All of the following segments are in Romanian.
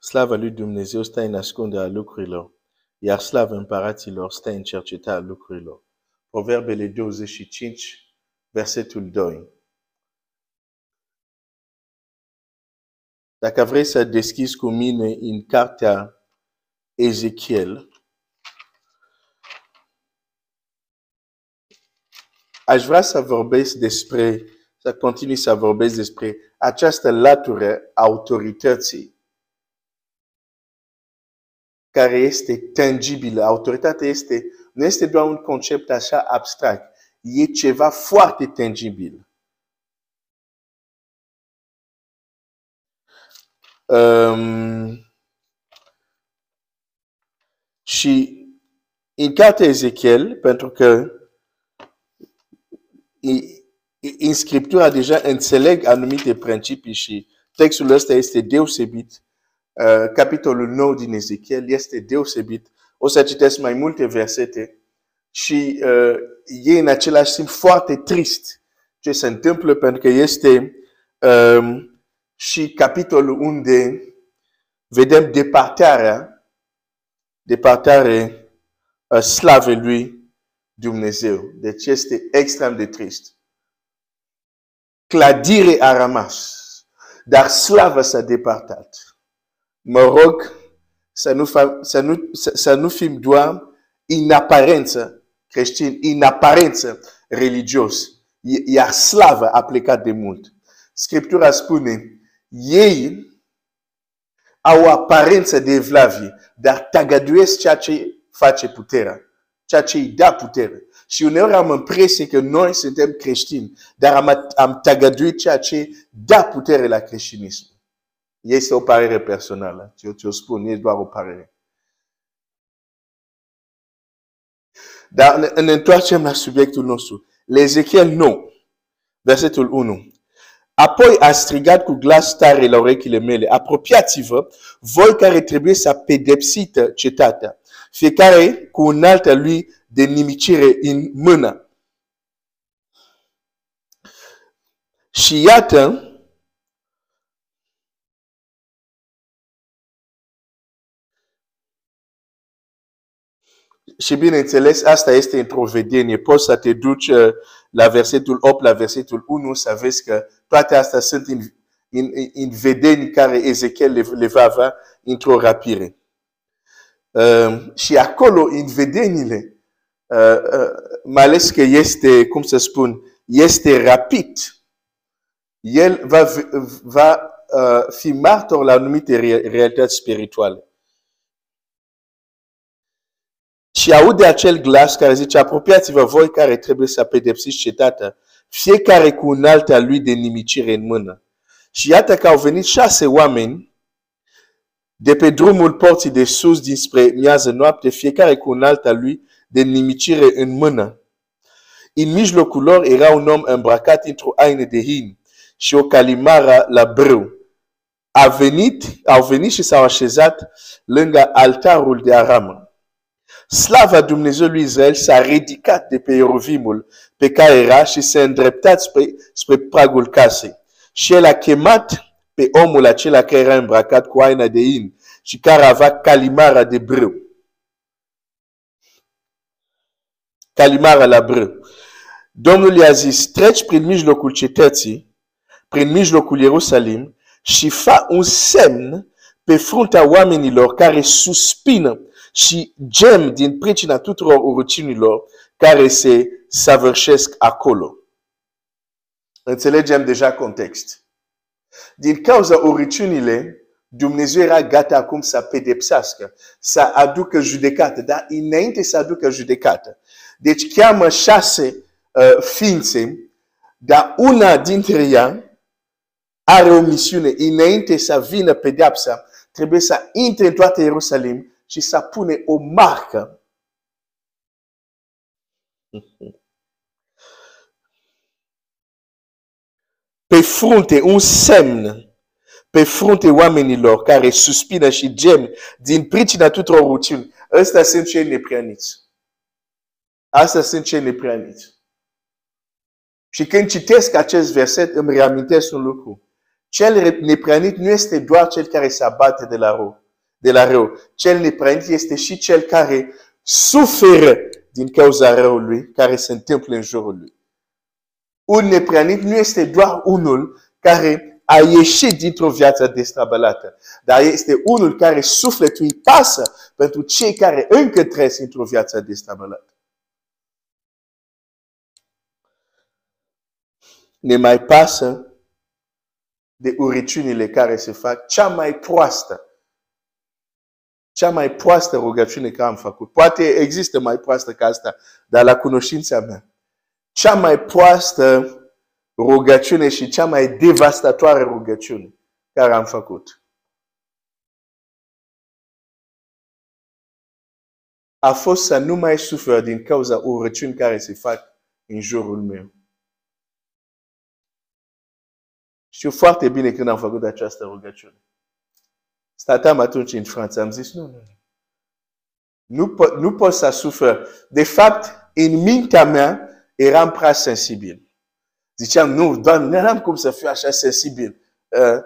Slava lui Dumnezeu stă în ascunderea lucrurilor, iar slava împăraților stă în cercetarea lucrurilor. Proverbele 25, versetul 2. Dacă vrei să deschizi cu mine în cartea Ezechiel, aș vrea să vorbesc despre, să continui să vorbesc despre această latură autorității care este tangibilă. Autoritatea este, nu este doar un concept așa abstract, e ceva foarte tangibil. Um, și în cartea Ezechiel, pentru că în Scriptura deja înțeleg anumite principii și textul ăsta este deosebit. Uh, capitolul 9 din Ezechiel este deosebit. O să citesc mai multe versete și uh, e în același timp foarte trist ce se întâmplă pentru că este um, și capitolul unde vedem departarea, departarea uh, slavei lui Dumnezeu. Deci este extrem de trist. Cladire a rămas, dar slava s-a departat. Mă rog să nu, să nu, să, să nu fim doar în aparență creștin, în aparență religios. Iar slava a plecat de mult. Scriptura spune, ei au aparență de evlavie, dar tagaduiesc ceea ce face puterea ceea ce îi dă putere. Și uneori am impresie că noi suntem creștini, dar am, am tagaduit ceea ce dă putere la creștinism. Este o părere personală. Ți-o, ți-o spun, este doar o părere. Dar ne, ne întoarcem la subiectul nostru. L'Ezechiel 9, versetul 1. Apoi a strigat cu glas tare la urechile mele, apropiați-vă, voi care trebuie să pedepsită cetatea fiecare cu un altă lui de nimicire în mână. Și iată, și bineînțeles, asta este într-o vedenie. Poți să te duci uh, la versetul 8, la versetul 1, să vezi că toate astea sunt în, în, în vedenii care Ezechiel le, le va avea într-o rapire. Ehm, și acolo, în vedenile, uh, uh, mai ales că este, cum să spun, este rapid, el va, va uh, fi martor la anumite realități spirituale. Și aude acel glas care zice, apropiați-vă voi care trebuie să pedepsiți cetatea, fiecare cu un alt al lui de nimicire în mână. Și iată că au venit șase oameni de pe drumul porții de sus dinspre miază noapte, fiecare cu un alt al lui de nimicire în mână. În mijlocul lor era un om îmbrăcat într-o haină de hin și o calimara la brâu. A venit, au venit și s-au așezat lângă altarul de aramă. Slava Dumnezeului Israel s-a ridicat de pe ierovimul pe care era și s-a îndreptat spre, spre pragul casei. Și el a chemat pe omul acela care era îmbrăcat cu haina de in și care avea calimara de brâu. Calimara la brâu. Domnul i-a zis, treci prin mijlocul cetății, prin mijlocul Ierusalim și fa un semn pe fruntea oamenilor care suspină și gem din pricina tuturor urăciunilor care se savârșesc acolo. Înțelegem deja context. Din cauza urăciunile, Dumnezeu era gata acum să pedepsească, să aducă judecată, dar înainte să aducă judecată. Deci cheamă șase uh, ființe, dar una dintre ea are o misiune. Înainte să vină pedepsa, trebuie să intre în toată Ierusalim și să pune o marcă. Pe frunte, un semn pe frunte oamenilor care suspină și gem din pricina tuturor ruciuni. Ăsta sunt cei nepreaniți. Asta sunt cei nepreaniți. Și când citesc acest verset, îmi reamintesc un lucru. Cel nepranit nu este doar cel care se abate de la rău. De la rău. Cel nepranit este și cel care suferă din cauza răului care se întâmplă în jurul lui. Un nepranit nu este doar unul care a ieșit dintr-o viață destrabalată, dar este unul care sufletul îi pasă pentru cei care încă trăiesc într-o viață destrabalată. Ne mai pasă de uriciunile care se fac cea mai proastă cea mai proastă rugăciune care am făcut. Poate există mai proastă ca asta, dar la cunoștința mea. Cea mai proastă rugăciune și cea mai devastatoare rugăciune care am făcut. A fost să nu mai sufer din cauza urăciuni care se fac în jurul meu. Știu foarte bine când am făcut această rugăciune. Statam atunci în Franța, am zis, nu, nu, nu. Nu, nu pot să sufer. De fapt, în mintea mea, eram prea sensibil. Ziceam, nu, doamne, nu am cum să fiu așa sensibil. Uh,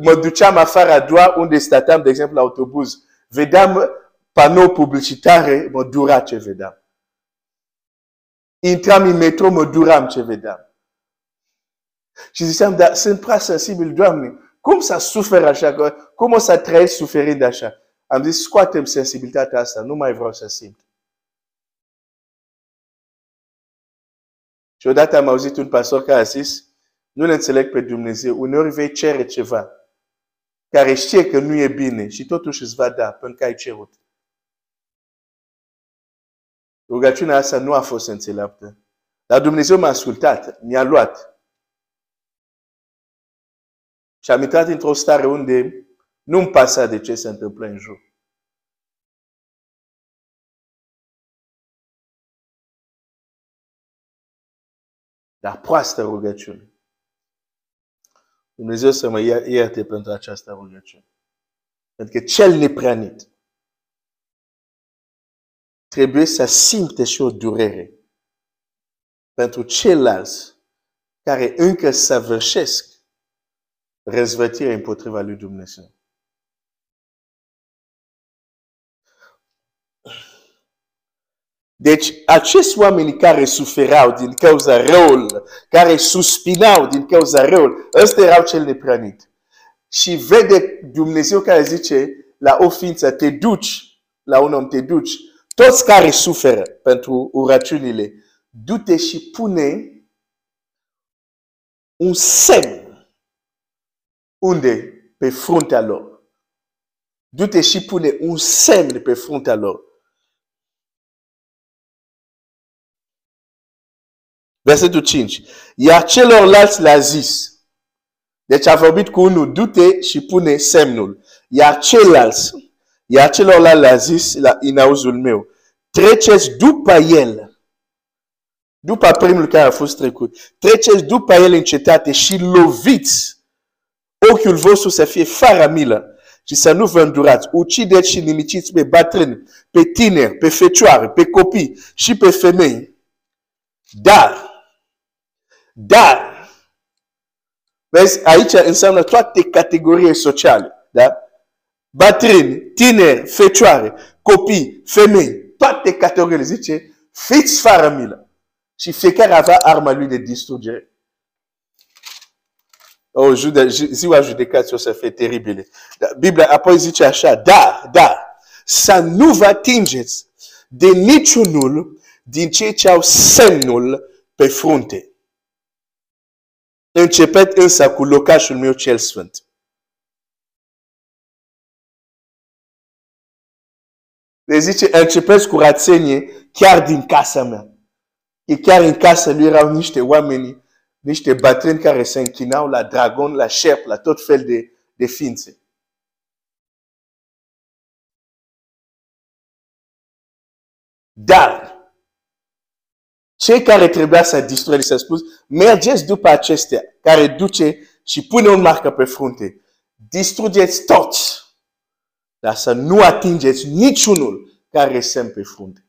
mă duceam afară doar unde statam, de exemplu, la autobuz. Vedeam panou publicitare, mă dura ce vedeam. Intram în metro, mă duram ce vedeam. Și ziceam, dar sunt prea sensibil, Doamne. Cum să sufer așa? Cum o să trăiesc suferind așa? Am zis, scoatem sensibilitatea asta, nu mai vreau să simt. Și odată am auzit un pastor care a zis, nu le înțeleg pe Dumnezeu, uneori vei cere ceva care știe că nu e bine și totuși îți va da pentru că ai cerut. Rugăciunea asta nu a fost înțeleaptă. Dar Dumnezeu m-a ascultat, mi-a luat. Și am intrat într-o stare unde nu-mi pasa de ce se întâmplă în jur. Dar proastă rugăciune. Dumnezeu să mă ierte pentru această rugăciune. Pentru că cel nepranit trebuie să simte și o durere pentru ceilalți care încă săvârșesc răzvătire împotriva lui Dumnezeu. Deci, acești oameni care suferau din cauza răului, care suspinau din cauza răului, ăsta erau cel nepranit. Și vede Dumnezeu care zice la o ființă, te duci, la un om te duci, toți care suferă pentru uraciunile, du-te și pune un semn. Unde? Pe fruntea lor. Du-te și pune un semn pe fruntea lor. Versetul 5. Iar celorlalți le-a zis. Deci a vorbit cu unul, du-te și pune semnul. Iar ceilalți, iar celorlalți le-a zis la, în auzul meu, treceți după el. După primul care a fost trecut. Treceți după el în cetate și loviți. Ochiul vostru să fie fără milă și să nu vă îndurați. Ucideți și nimiciți pe bătrâni, pe tineri, pe fecioare, pe copii și pe femei. Dar dar, vezi, aici înseamnă toate categorii sociale. Da? Bătrâni, tineri, fecioare, copii, femei, toate categoriile. Zice, fiți fără milă. Și fiecare avea arma lui de distrugere. O, oh, jude, ziua judecației o să fie teribile. Da, Biblia apoi zice așa, da, da, să nu vă atingeți de niciunul din cei ce au semnul pe frunte. Începet însă cu locașul meu cel sfânt. Le zice, începeți cu rațenie chiar din casa mea. E chiar în casa lui erau niște oameni, niște bătrâni care se închinau la dragon, la șerp, la tot fel de, de ființe. Dar, cei care trebuia să distrugă, s-a spus, mergeți după acestea care duce și pune un marcă pe frunte. Distrugeți toți, dar să nu atingeți niciunul care semn pe frunte.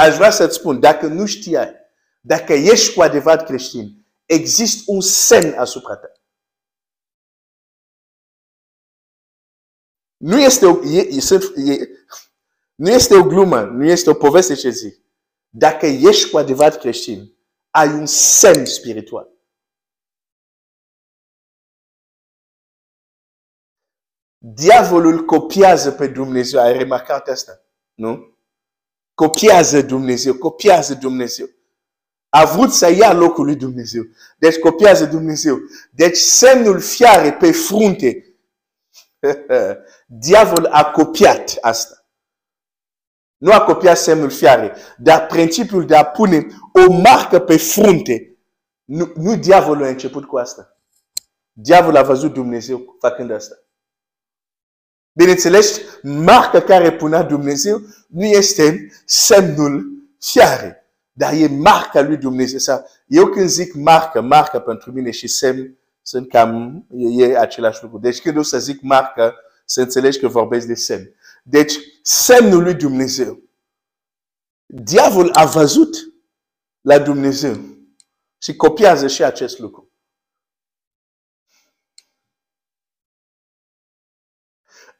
Aș vrea să-ți spun, dacă nu știai, dacă ești cu adevărat creștin, există un semn asupra ta. Nu este o, e, e, e, nu este o glumă, nu este o poveste ce zic. Dacă ești cu adevărat creștin, ai un semn spiritual. Diavolul copiază pe Dumnezeu. Ai remarcat asta? Nu? Copiază Dumnezeu, copiază Dumnezeu. A vrut să ia locul lui Dumnezeu. Deci copiază Dumnezeu. Deci semnul fiare pe frunte. Diavolul a copiat asta. Nu a copiat semnul fiare, dar principiul de a pune o marcă pe frunte. Nu, nu diavolul a început cu asta. Diavolul a văzut Dumnezeu făcând asta. Bineînțeles, marca care punea Dumnezeu nu este semnul fiare, dar e marca lui Dumnezeu. Sau, eu când zic marcă, marcă pentru mine și semn sunt cam, e, e același lucru. Deci când o să zic marcă, să înțelegi că vorbesc de semn. Deci, semnul lui Dumnezeu. Diavol a văzut la Dumnezeu și copiază și acest lucru.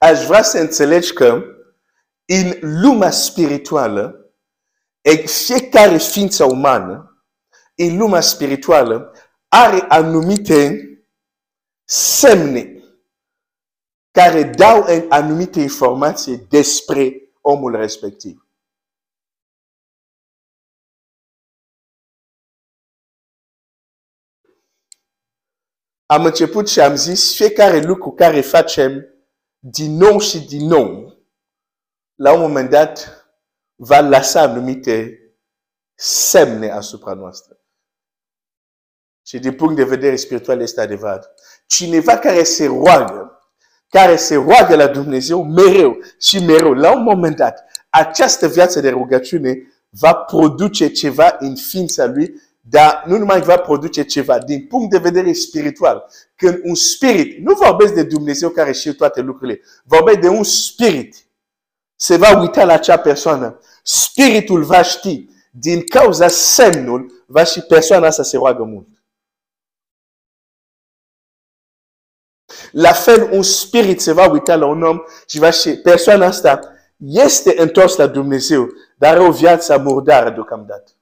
Aș vrea să înțelegi că în lumea spirituală, fiecare ființă umană, în lumea spirituală, are anumite semne care dau anumite informații despre omul respectiv. Am început și am zis, fiecare lucru care facem din nou și din nou, la un moment dat, va lăsa anumite semne asupra noastră. Și din punct de vedere spiritual este adevărat. Cineva care se roagă, care se roagă la Dumnezeu mereu și mereu, la un moment dat, această viață de rugăciune va produce ceva în ființa lui dar nu numai va produce ceva, din punct de vedere spiritual, când un spirit, nu vorbesc de Dumnezeu care știe toate lucrurile, vorbesc de un spirit, se va uita la acea persoană. Spiritul va ști, din cauza semnul, va și persoana asta se roagă mult. La fel, un spirit se va uita la un om și va și persoana asta este întors la Dumnezeu, dar are o viață murdară deocamdată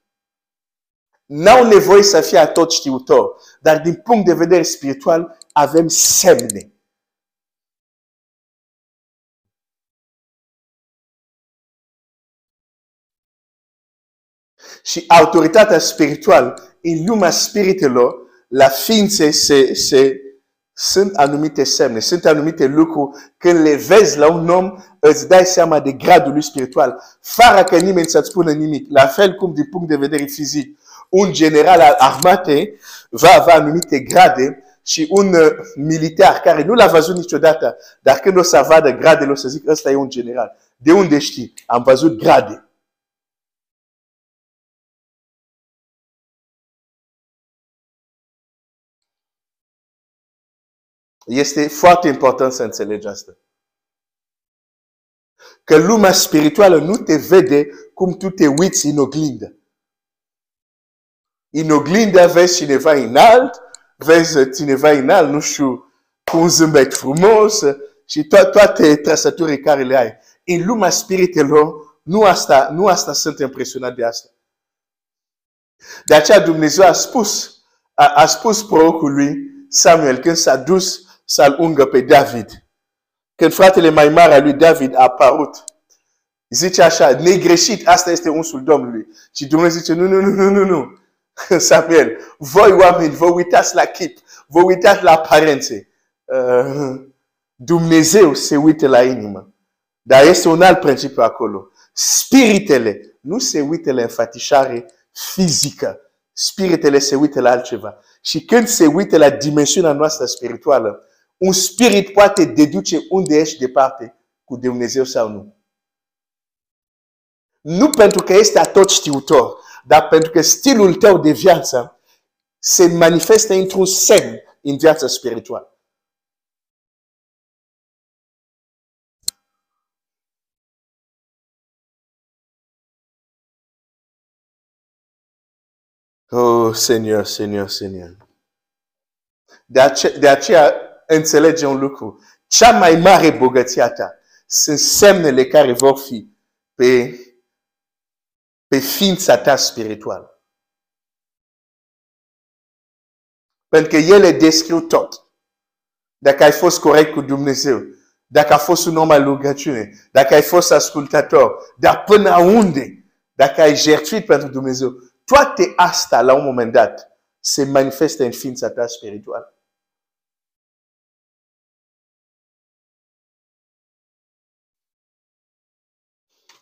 n-au nevoie să fie tot știutor, dar din punct de vedere spiritual avem semne. Și autoritatea spirituală, în lumea spiritelor, la ființe se, se, sunt anumite semne, sunt anumite lucruri. Când le vezi la un om, îți dai seama de gradul lui spiritual, fără că nimeni să-ți spună nimic. La fel cum din punct de vedere fizic un general al armatei va avea anumite grade și un uh, militar care nu l-a văzut niciodată, dar când o să vadă gradele, o să zic, ăsta e un general. De unde știi? Am văzut grade. Este foarte important să înțelegi asta. Că lumea spirituală nu te vede cum tu te uiți în oglindă. În oglindă vezi cineva înalt, vezi cineva înalt, nu știu, cu un zâmbet frumos și to- toate trăsăturile care le ai. În lumea spiritelor, nu asta, nu asta sunt impresionat de asta. De aceea Dumnezeu a spus, a, a spus prorocului Samuel când s-a dus să-l ungă pe David. Când fratele mai mare al lui David a apărut, zice așa, negreșit, asta este unsul Domnului. Și Dumnezeu zice, nu, nu, nu, nu, nu, nu. Samuel, voi oameni, vă uitați la chip, vă uitați la aparențe. Uh, Dumnezeu se uită la inimă. Dar este un alt principiu acolo. Spiritele nu se uită la înfățișare fizică. Spiritele se uită la altceva. Și când se uită la dimensiunea noastră spirituală, un spirit poate deduce unde ești departe cu Dumnezeu sau nu. Nu pentru că este atot știutor, dar pentru că stilul tău de viață se manifestă într-un semn în viața spirituală. Oh, Seigneur, Seigneur, Seigneur. De, ace- de aceea înțelege un lucru. Cea mai mare bogăție a ta sunt semnele care vor fi pe, pe ființa ta spirituală. Pentru că ele descriu tot. Dacă ai fost corect cu Dumnezeu, dacă ai fost un om al rugăciune, dacă ai fost ascultător, dar până unde, dacă ai jertfit pentru Dumnezeu, toate astea, la un moment dat, se manifestă în ființa ta spirituală.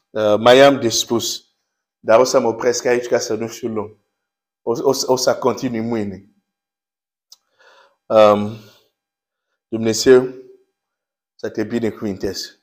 Uh, mai am de spus, dar o să mă opresc aici ca să nu fiu lung. O, o, o să continui mâine. Um, Dumnezeu să te binecuvinteze.